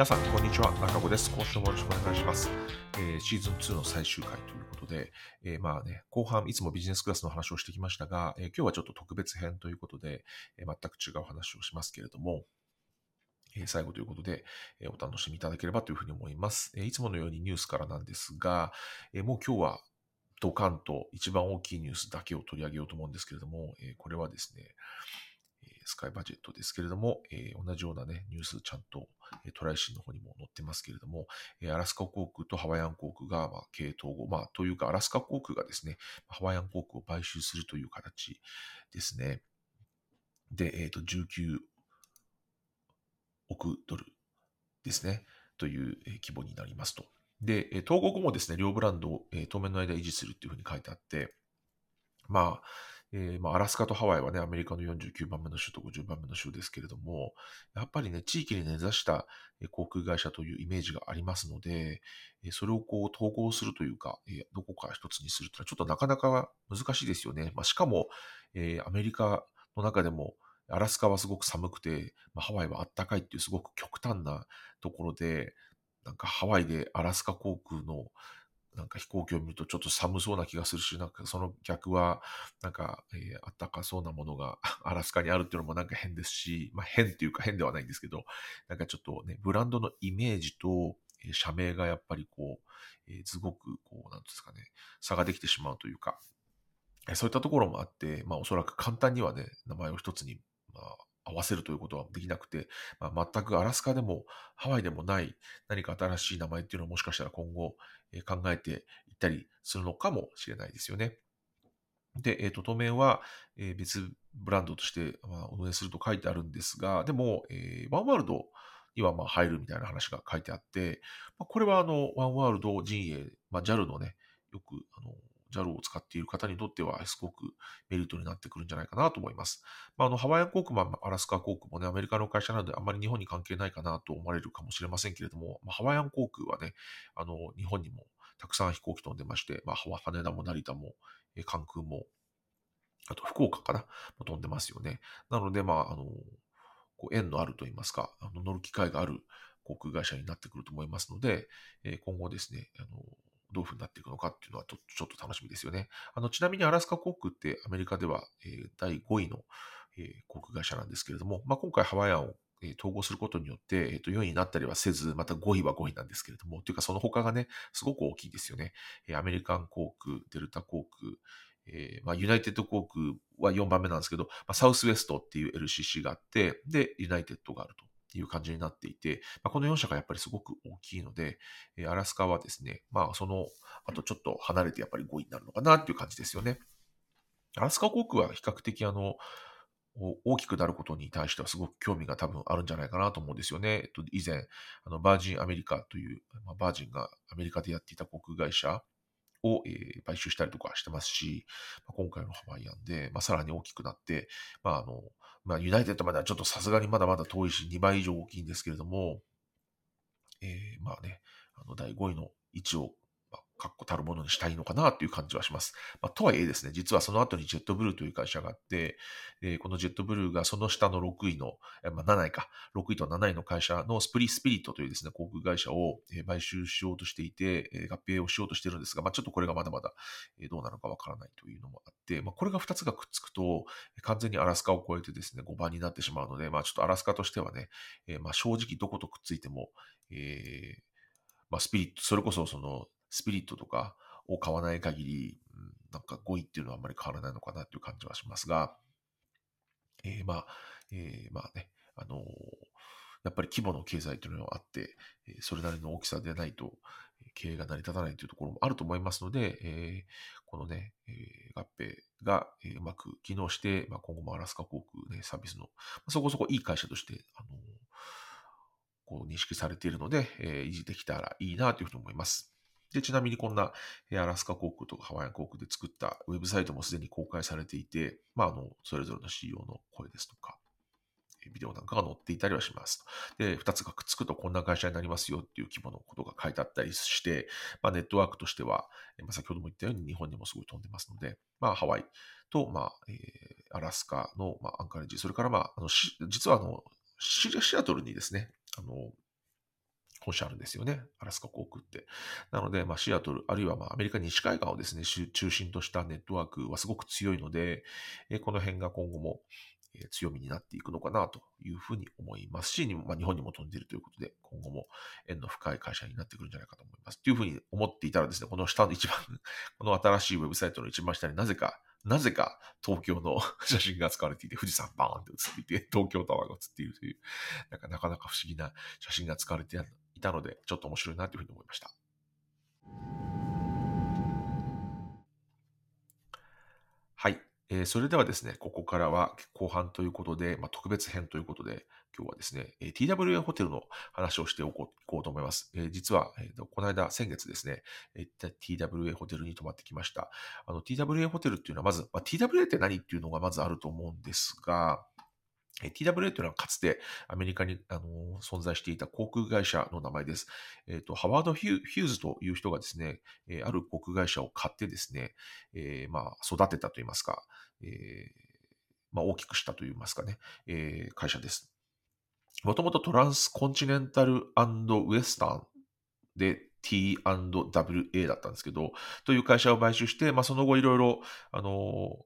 皆さん、こんにちは。中子です。今週もよろしくお願いします。えー、シーズン2の最終回ということで、えー、まあね、後半いつもビジネスクラスの話をしてきましたが、えー、今日はちょっと特別編ということで、え全く違う話をしますけれども、え最後ということで、えお楽しみいただければというふうに思います。えいつものようにニュースからなんですが、えもう今日はドカンと一番大きいニュースだけを取り上げようと思うんですけれども、えこれはですね、スカイバジェットですけれども、えー、同じようなね、ニュースちゃんと、えトライシーの方にも載ってますけれども、えアラスカ航空とハワイアン航空が、まあ、経営統合、まあ、というか、アラスカ航空がですね、ハワイアン航空を買収するという形ですね。で、えっ、ー、と、19億ドルですね、という規模になりますと。で、統合後もですね、両ブランドを当面の間維持するっていうふうに書いてあって、まあ、えー、まあ、アラスカとハワイはね、アメリカの49番目の州と50番目の州ですけれども、やっぱりね、地域に根ざした航空会社というイメージがありますので、それをこう統合するというか、どこか一つにするというのはちょっとなかなか難しいですよね。まあ、しかも、えー、アメリカの中でも、アラスカはすごく寒くて、まあ、ハワイはあったかいっていうすごく極端なところで、なんかハワイでアラスカ航空のなんか飛行機を見るとちょっと寒そうな気がするし、なんかその逆は、なんか、えー、あったかそうなものが アラスカにあるっていうのもなんか変ですし、まあ変っていうか変ではないんですけど、なんかちょっとね、ブランドのイメージと、えー、社名がやっぱりこう、えー、すごくこう、なんですかね、差ができてしまうというか、えー、そういったところもあって、まあおそらく簡単にはね、名前を一つに、まあ、合わせるということはできなくて、まあ、全くアラスカでもハワイでもない何か新しい名前っていうのをもしかしたら今後、考えていったりするのかもしれないですよね。で、えっ、ー、と、当面は、えー、別ブランドとして、まあ、運営すると書いてあるんですが、でも、えー、ワンワールドにはまあ入るみたいな話が書いてあって、まあ、これはあの、ワンワールド陣営、まあ、JAL のね、よくあの JAL を使っている方にとっては、すごくメリットになってくるんじゃないかなと思います。まあ、あのハワイアン航空もアラスカ航空もね、アメリカの会社なので、あまり日本に関係ないかなと思われるかもしれませんけれども、まあ、ハワイアン航空はね、あの日本にもたくさん飛行機飛んでまして、まあ、羽田も成田も、関空も、あと福岡かな、飛んでますよね。なので、まあ、あの、こう縁のあるといいますか、あの乗る機会がある航空会社になってくると思いますので、え今後ですね、あのどういうふうになっていくのかっていうのはちょっと楽しみですよね。あのちなみにアラスカ航空ってアメリカでは、えー、第5位の、えー、航空会社なんですけれども、まあ、今回ハワイアンをえ統合することによって、えっ、と、4位になったりはせず、また5位は5位なんですけれども、というかその他がね、すごく大きいですよね。えアメリカン航空、デルタ航空、えー、まあ、ユナイテッド航空は4番目なんですけど、まあ、サウスウェストっていう LCC があって、で、ユナイテッドがあると。いう感じになっていて、まあ、この4社がやっぱりすごく大きいので、えアラスカはですね、まあその、あとちょっと離れてやっぱり5位になるのかなっていう感じですよね。アラスカ航空は比較的あの、大きくなることに対してはすごく興味が多分あるんじゃないかなと思うんですよね。えっと、以前、あのバージンアメリカという、まあ、バージンがアメリカでやっていた航空会社を、えー、買収したりとかしてますし、まあ、今回のハワイアンで、まあ、さらに大きくなって、まあ、あの、まあ、ユナイテッドまではちょっとさすがにまだまだ遠いし、2倍以上大きいんですけれども、えー、まあね、あの、第5位の位置を確固たるものにしたいのかなという感じはします。まあ、とはいえですね、実はその後にジェットブルーという会社があって、えー、このジェットブルーがその下の6位の、まあ、7位か、6位と7位の会社のスプリスピリットというですね、航空会社を買収しようとしていて、合併をしようとしているんですが、まあ、ちょっとこれがまだまだどうなのかわからないというのもあって、まあ、これが2つがくっつくと、完全にアラスカを超えてですね、5番になってしまうので、まあ、ちょっとアラスカとしてはね、えー、まあ正直どことくっついても、えーまあ、スピリット、それこそそのスピリットとかを買わない限り、なんか5位っていうのはあんまり変わらないのかなっていう感じはしますが、えー、まあ、えー、まあね、あのー、やっぱり規模の経済というのはあって、それなりの大きさでないと経営が成り立たないというところもあると思いますので、えー、このね、えー、合併が、えうまく機能して、まあ、今後もアラスカ航空、ね、サービスの、そこそこいい会社として、あのこう認識されているので、え維持できたらいいなというふうに思います。で、ちなみにこんなアラスカ航空とかハワイアン航空で作ったウェブサイトもすでに公開されていて、まあ、あの、それぞれの CEO の声ですとか、ビデオなんかが載っていたりはします。で、二つがくっつくとこんな会社になりますよっていう規模のことが書いてあったりして、まあ、ネットワークとしては、まあ、先ほども言ったように日本にもすごい飛んでますので、まあ、ハワイと、まあ、えー、アラスカの、まあ、アンカレッジ、それから、まあ、あの実はあのシ、シアトルにですね、あの、本社あるんですよね。アラスカ航空って。なので、まあ、シアトル、あるいはまあアメリカ西海岸をですね、中心としたネットワークはすごく強いので、えこの辺が今後も強みになっていくのかなというふうに思いますし、まあ、日本にも飛んでいるということで、今後も縁の深い会社になってくるんじゃないかと思います。というふうに思っていたらですね、この下の一番、この新しいウェブサイトの一番下になぜかなぜか東京の 写真が使われていて、富士山バーンって写っていて、東京タワーが写っているという、なんかなかなか不思議な写真が使われていたので、ちょっと面白いなというふうに思いました。はい。えー、それではですね、ここからは後半ということで、まあ、特別編ということで、今日はですね、TWA ホテルの話をしておこうと思います。えー、実は、えー、この間、先月ですね、えー TWA ホテルに泊まってきました。あの TWA ホテルっていうのはまず、まあ、TWA って何っていうのがまずあると思うんですが、TWA というのはかつてアメリカにあの存在していた航空会社の名前です。えっ、ー、と、ハワード・ヒューズという人がですね、えー、ある航空会社を買ってですね、えー、まあ、育てたといいますか、えまあ、大きくしたといいますかね、え会社です。もともとトランスコンチネンタルウエスタンで T&WA だったんですけど、という会社を買収して、まあ、その後いろいろ、あの、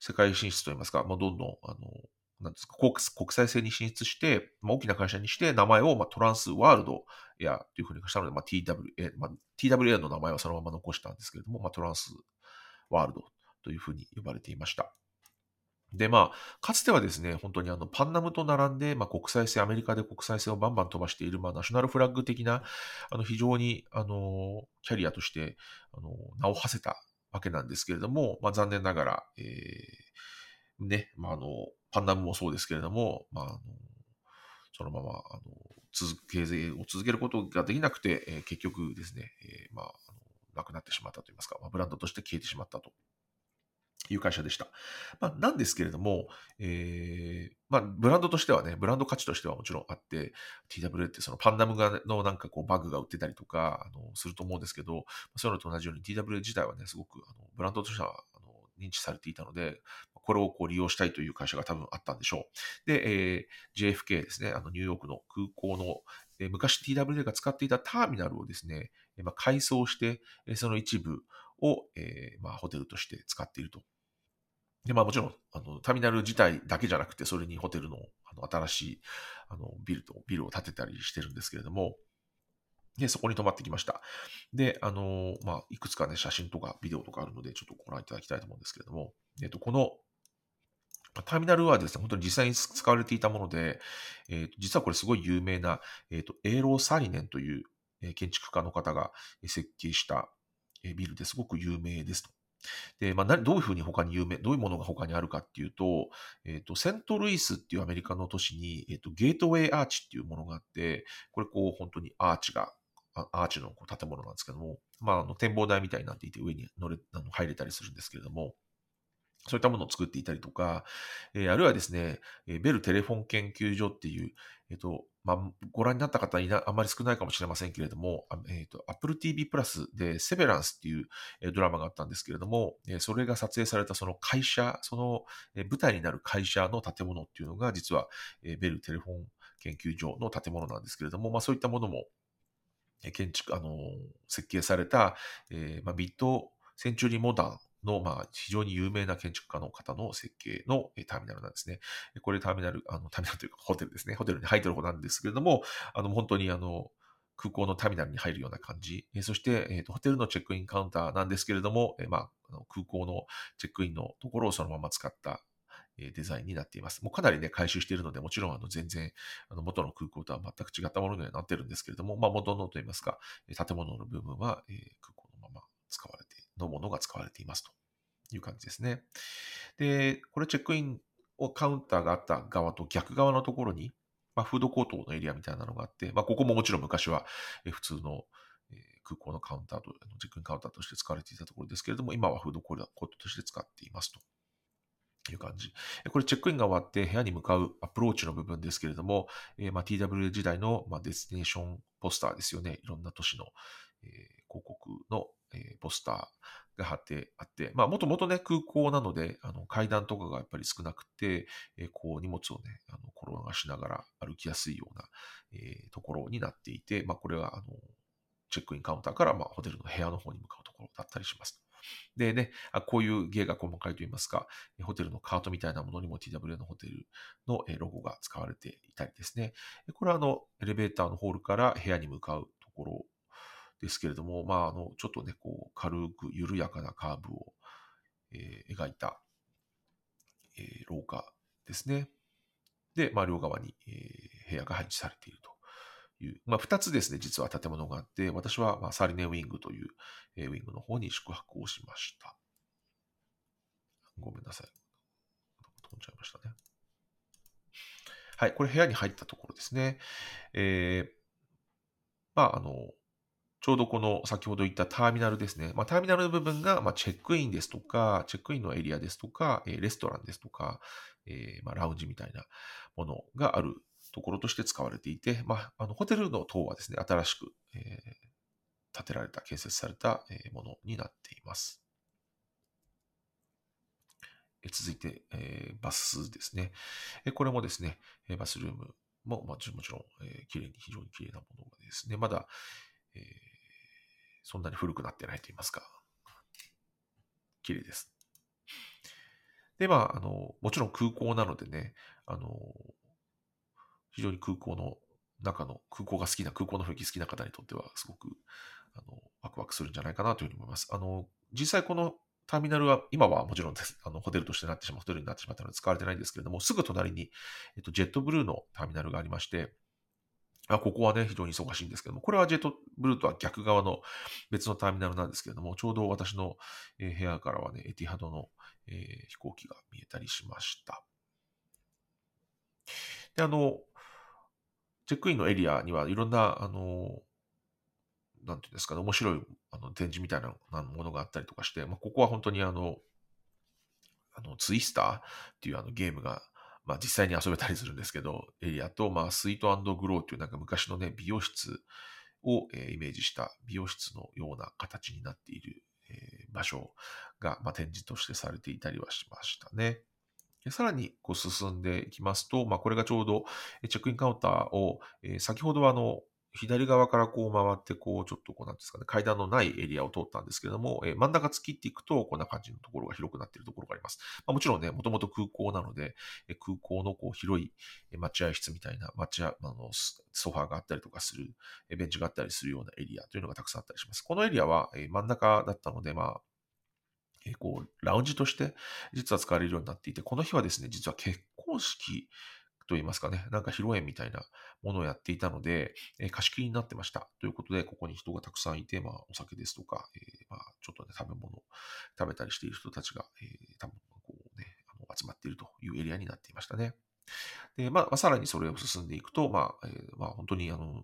世界進出といいますか、まあ、どんどん、あの、なんですか国際性に進出して、まあ、大きな会社にして、名前を、まあ、トランスワールドやというふうにしたので、まあ TWA まあ、TWA の名前はそのまま残したんですけれども、まあ、トランスワールドというふうに呼ばれていました。で、まあ、かつてはですね、本当にあの、パンナムと並んで、まあ、国際線、アメリカで国際線をバンバン飛ばしている、まあ、ナショナルフラッグ的な、あの、非常に、あの、キャリアとして、あの、名を馳せたわけなんですけれども、まあ、残念ながら、えー、ね、まあ、あの、パンナムもそうですけれども、まあ、あの、そのまま、あの、続け、を続けることができなくて、えー、結局ですね、えー、まあ、の、なくなってしまったといいますか、まあ、ブランドとして消えてしまったという会社でした。まあ、なんですけれども、えー、まあ、ブランドとしてはね、ブランド価値としてはもちろんあって、TWA ってそのパンダムがのなんかこうバグが売ってたりとか、あの、すると思うんですけど、そういうのと同じように TWA 自体はね、すごくあのブランドとしてはあの認知されていたので、これをこう利用したいという会社が多分あったんでしょう。で、えー、JFK ですね、あのニューヨークの空港の、えー、昔 TWA が使っていたターミナルをですね、えまあ、改装してえ、その一部を、えーまあ、ホテルとして使っているとで、まあもちろん、あの、ターミナル自体だけじゃなくて、それにホテルのあの新しいあのビルと、ビルを建てたりしてるんですけれども、で、そこに泊まってきました。で、あの、まあ、いくつかね、写真とかビデオとかあるので、ちょっとご覧いただきたいと思うんですけれども、えっと、この、ターミナルはですね、本当に実際に使われていたもので、えー、実はこれすごい有名な、え、ー、と、エーロー・サリネンという、建築家の方が設計したビルですごく有名ですと。で、まあ、どういうふうに他に有名、どういうものが他にあるかっていうと、えっ、ー、と、セントルイスっていうアメリカの都市に、えっ、ー、と、ゲートウェイアーチっていうものがあって、これこう、本当にアーチが、アーチのこう建物なんですけども、まあ、あの展望台みたいになっていて上に乗れ、あの入れたりするんですけれども、そういったものを作っていたりとか、えー、あるいはですね、えベルテレフォン研究所っていう、えっ、ー、と、まあ、ご覧になった方いな、あまり少ないかもしれませんけれども、えっ、ー、と、Apple TV プラスでセベランスっていう、えドラマがあったんですけれども、えそれが撮影されたその会社、その、え舞台になる会社の建物っていうのが、実は、えベルテレフォン研究所の建物なんですけれども、まあ、そういったものも、建築、あの、設計された、えー、まあ、ビットセンチュリーモダンの、まあ、非常に有名な建築家の方の設計のターミナルなんですね。これターミナル、あの、ターミナルというかホテルですね。ホテルに入ってる方なんですけれども、あの、本当にあの、空港のターミナルに入るような感じ。そして、えーと、ホテルのチェックインカウンターなんですけれども、え、まあ、空港のチェックインのところをそのまま使ったデザインになっています。もうかなりね、回収しているので、もちろんあの全然あの元の空港とは全く違ったものにはなってるんですけれども、まあ、元のといいますか、建物の部分は、えー、空港のまま使われて、のものが使われていますと。いう感じですね。で、これチェックインをカウンターがあった側と逆側のところに、まあ、フードコートのエリアみたいなのがあって、まあ、ここももちろん昔は普通の空港のカウンターと、チェックインカウンターとして使われていたところですけれども、今はフードコートとして使っていますと。いう感じ。これチェックインが終わって部屋に向かうアプローチの部分ですけれども、えー、まあ TW 時代のまあ destination ポスターですよね。いろんな都市の、えー、広告の、えー、ポスターが貼ってあって、まあ、もともとね、空港なので、あの、階段とかがやっぱり少なくて、えー、こう、荷物をね、あの、転がしながら歩きやすいような、えー、ところになっていて、まあ、これはあのチェックインカウンターから、まあ、ホテルの部屋の方に向かうところだったりします。でね、あこういう芸が細かいといいますか、ホテルのカートみたいなものにも TWA のホテルのロゴが使われていたりですね。これはあの、エレベーターのホールから部屋に向かうところですけれども、まあ、あの、ちょっとね、こう、軽く緩やかなカーブを、えー、描いた、えー、廊下ですね。で、まあ、両側に、えー、部屋が配置されていると。いう、まあ、2つですね、実は建物があって、私は、まあ、サリネウィングという、えー、ウィングの方に宿泊をしました。ごめんなさい。飛んじゃいましたね。はい、これ部屋に入ったところですね。えー、まあ、あの、ちょうどこの先ほど言ったターミナルですね。まあ、ターミナルの部分が、ま、チェックインですとか、チェックインのエリアですとか、えレストランですとか、え、ま、ラウンジみたいなものがあるところとして使われていて、まあ、あのホテルの塔はですね、新しく、えー、建てられた、建設されたものになっています。続いて、えー、バスですね。これもですね、バスルームも、まあ、もちろん、えー、綺麗に、非常に綺麗なものがですね、まだ、えー、そんなに古くなってないと言いますか、綺麗です。で、まあ、あの、もちろん空港なのでね、あの、非常に空港の中の空港が好きな、空港の雰囲気好きな方にとっては、すごく、あの、ワクワクするんじゃないかなというふうに思います。あの、実際このターミナルは、今はもちろんです、あの、ホテルとしてなってしまう、ホテルになってしまったので使われてないんですけれども、すぐ隣に、えっと、ジェットブルーのターミナルがありまして、あここはね、非常に忙しいんですけども、これはジェットブルーとは逆側の別のターミナルなんですけれども、ちょうど私の部屋からはね、エティハドの、飛行機が見えたりしました。で、あの、チェックインのエリアにはいろんな、あの、なんていうんですかね、面白いあの展示みたいなものがあったりとかして、まあ、ここは本当にあの、あのツイスターっていうあのゲームが、まあ、実際に遊べたりするんですけど、エリアと、まあ、スイートグローっていうなんか昔のね、美容室を、イメージした美容室のような形になっている、場所が、展示としてされていたりはしましたね。さらにこう進んでいきますと、まあ、これがちょうどチェックインカウンターを、先ほどはあの左側からこう回って、こう、ちょっとこう、なんですかね、階段のないエリアを通ったんですけれども、えー、真ん中突きっていくと、こんな感じのところが広くなっているところがあります。まあ、もちろんね、もともと空港なので、えー、空港のこう広い待合室みたいな、待合、あの、ソファーがあったりとかする、え、ベンチがあったりするようなエリアというのがたくさんあったりします。このエリアは、え、真ん中だったので、まあ、えこう、ラウンジとして実は使われるようになっていて、この日はですね、実は結婚式といいますかね、なんか披露宴みたいなものをやっていたので、え貸し切りになってました。ということで、ここに人がたくさんいて、まあ、お酒ですとか、えー、まあ、ちょっとね、食べ物を食べたりしている人たちが、えー、多分こうね、あの集まっているというエリアになっていましたね。で、まあ、さらにそれを進んでいくと、まあ、えー、まあ、本当にあの、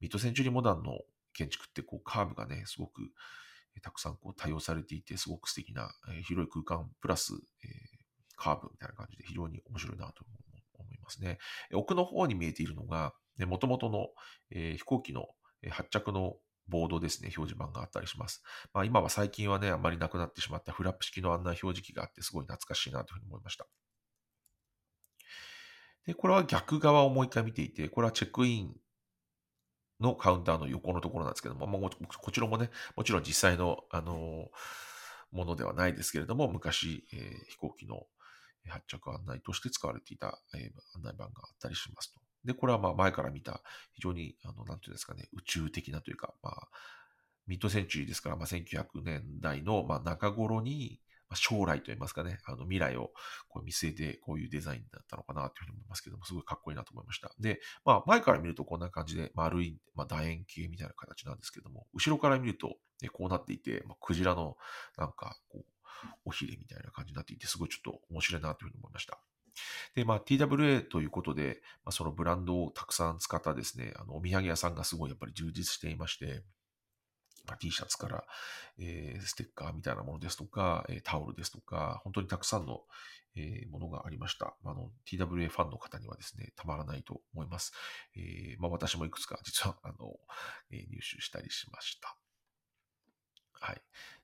ミッドセンチュリーモダンの建築ってこうカーブがね、すごくたくさんこう多用されていて、すごく素敵な、え広い空間プラス、えカーブみたいな感じで非常に面白いなと思ますね。奥の方に見えているのが、もともとの、え飛行機の発着のボードですね、表示板があったりします。まあ、今は最近はね、あまりなくなってしまったフラップ式の案内表示器があって、すごい懐かしいなというふうに思いました。で、これは逆側をもう一回見ていて、これはチェックインのカウンターの横のところなんですけども、まあ、こちらもね、もちろん実際の、あのものではないですけれども、昔、えー、飛行機の発着案内として使われていた、案内板があったりしますと。で、これはまあ前から見た非常に、あの、なんていうんですかね、宇宙的なというか、まあ、ミッドセンチュリーですから、まあ、1900年代の、まあ、中頃に、将来といいますかね、あの未来をこう見据えてこういうデザインだったのかなというふうに思いますけども、すごいかっこいいなと思いました。で、まあ前から見るとこんな感じで丸い、まあ、楕円形みたいな形なんですけども、後ろから見ると、こうなっていて、まあ、クジラのなんかこう、おひれみたいな感じになっていて、すごいちょっと面白いなというふうに思いました。で、まあ、TWA ということで、まあ、そのブランドをたくさん使ったですね、あの、お土産屋さんがすごいやっぱり充実していまして、まあ、T シャツから、えー、ステッカーみたいなものですとか、えー、タオルですとか、本当にたくさんの、えー、ものがありました。あの、TWA ファンの方にはですね、たまらないと思います。えまあ、私もいくつか実は、あの、え入手したりしました。はい。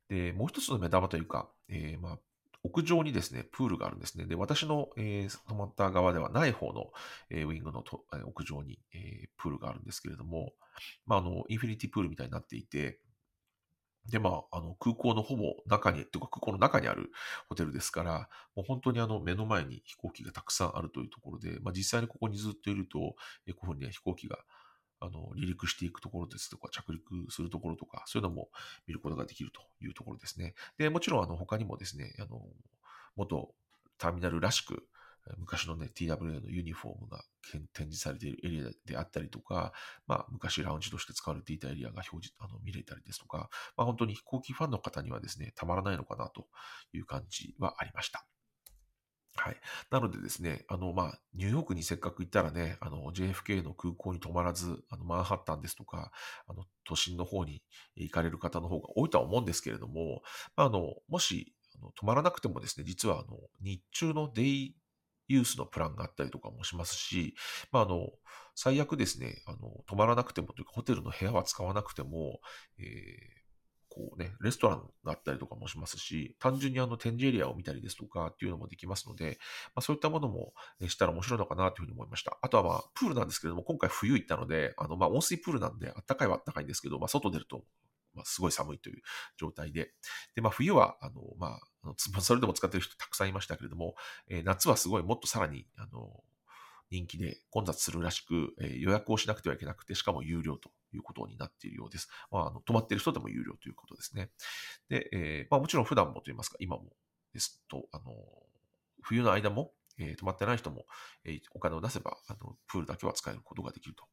で、もう一つの目玉というか、えまあ、屋上にですね、プールがあるんですね。で、私の、えー、泊まった側ではない方の、えー、ウィングのと、えー、屋上に、えー、プールがあるんですけれども、まあ、あの、インフィニティプールみたいになっていて、で、まあ、あの、空港のほぼ中に、というか空港の中にあるホテルですから、もう本当にあの、目の前に飛行機がたくさんあるというところで、まあ、実際にここにずっといると、えこういうふうに、ね、飛行機が、あの、離陸していくところですとか、着陸するところとか、そういうのも見ることができるというところですね。で、もちろん、あの、他にもですね、あの、元ターミナルらしく、昔のね、TWA のユニフォームが展示されているエリアであったりとか、まあ、昔ラウンジとして使われていたエリアが表示、あの見れたりですとか、まあ、本当に飛行機ファンの方にはですね、たまらないのかなという感じはありました。はい。なのでですね、あの、まあ、ニューヨークにせっかく行ったらね、あの、JFK の空港に泊まらず、あの、マンハッタンですとか、あの、都心の方に行かれる方の方が多いとは思うんですけれども、まあ、あの、もし、あの泊まらなくてもですね、実は、あの、日中のデイユースのプランがあったりとかもしますし、まあ、あの、最悪ですね、あの、泊まらなくてもというか、ホテルの部屋は使わなくても、えー、こうね、レストランがあったりとかもしますし、単純にあの展示エリアを見たりですとかっていうのもできますので、まあ、そういったものもしたら面白いのかなというふうに思いました。あとはまあ、プールなんですけれども、今回冬行ったので、あの、まあ、温水プールなんで、あったかいはあったかいんですけど、まあ、外出るとまあ、すごい寒いという状態で。で、まあ、冬は、あの、まあ、それでも使ってる人たくさんいましたけれども、えー、夏はすごいもっとさらに、あの、人気で混雑するらしく、えー、予約をしなくてはいけなくて、しかも有料ということになっているようです。まあ、あの泊まっている人でも有料ということですね。で、えー、まあ、もちろん普段もといいますか、今もですと、あの、冬の間も、えー、泊まってない人も、えー、お金を出せば、あの、プールだけは使えることができると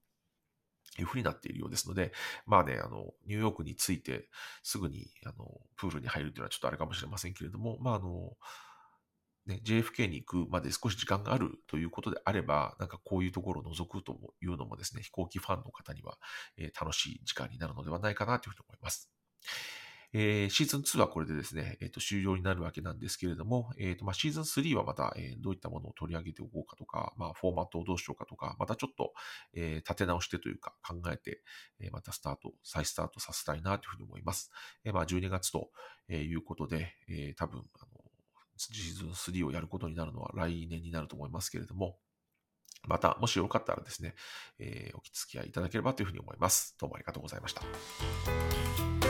いうふうになっているようですので、まあね、あの、ニューヨークに着いてすぐに、あの、プールに入るというのはちょっとあれかもしれませんけれども、まああの、ね、JFK に行くまで少し時間があるということであれば、なんかこういうところを覗くというのもですね、飛行機ファンの方には、えー、楽しい時間になるのではないかなというふうに思います。えー、シーズン2はこれでですね、えーと、終了になるわけなんですけれども、えーとまあ、シーズン3はまた、えー、どういったものを取り上げておこうかとか、まあ、フォーマットをどうしようかとか、またちょっと、えー、立て直してというか考えて、えー、またスタート、再スタートさせたいなというふうに思います。えーまあ、12月ということで、えー、多分あの、シーズン3をやることになるのは来年になると思いますけれども、また、もしよかったらですね、えー、お付き合いいただければというふうに思います。どうもありがとうございました。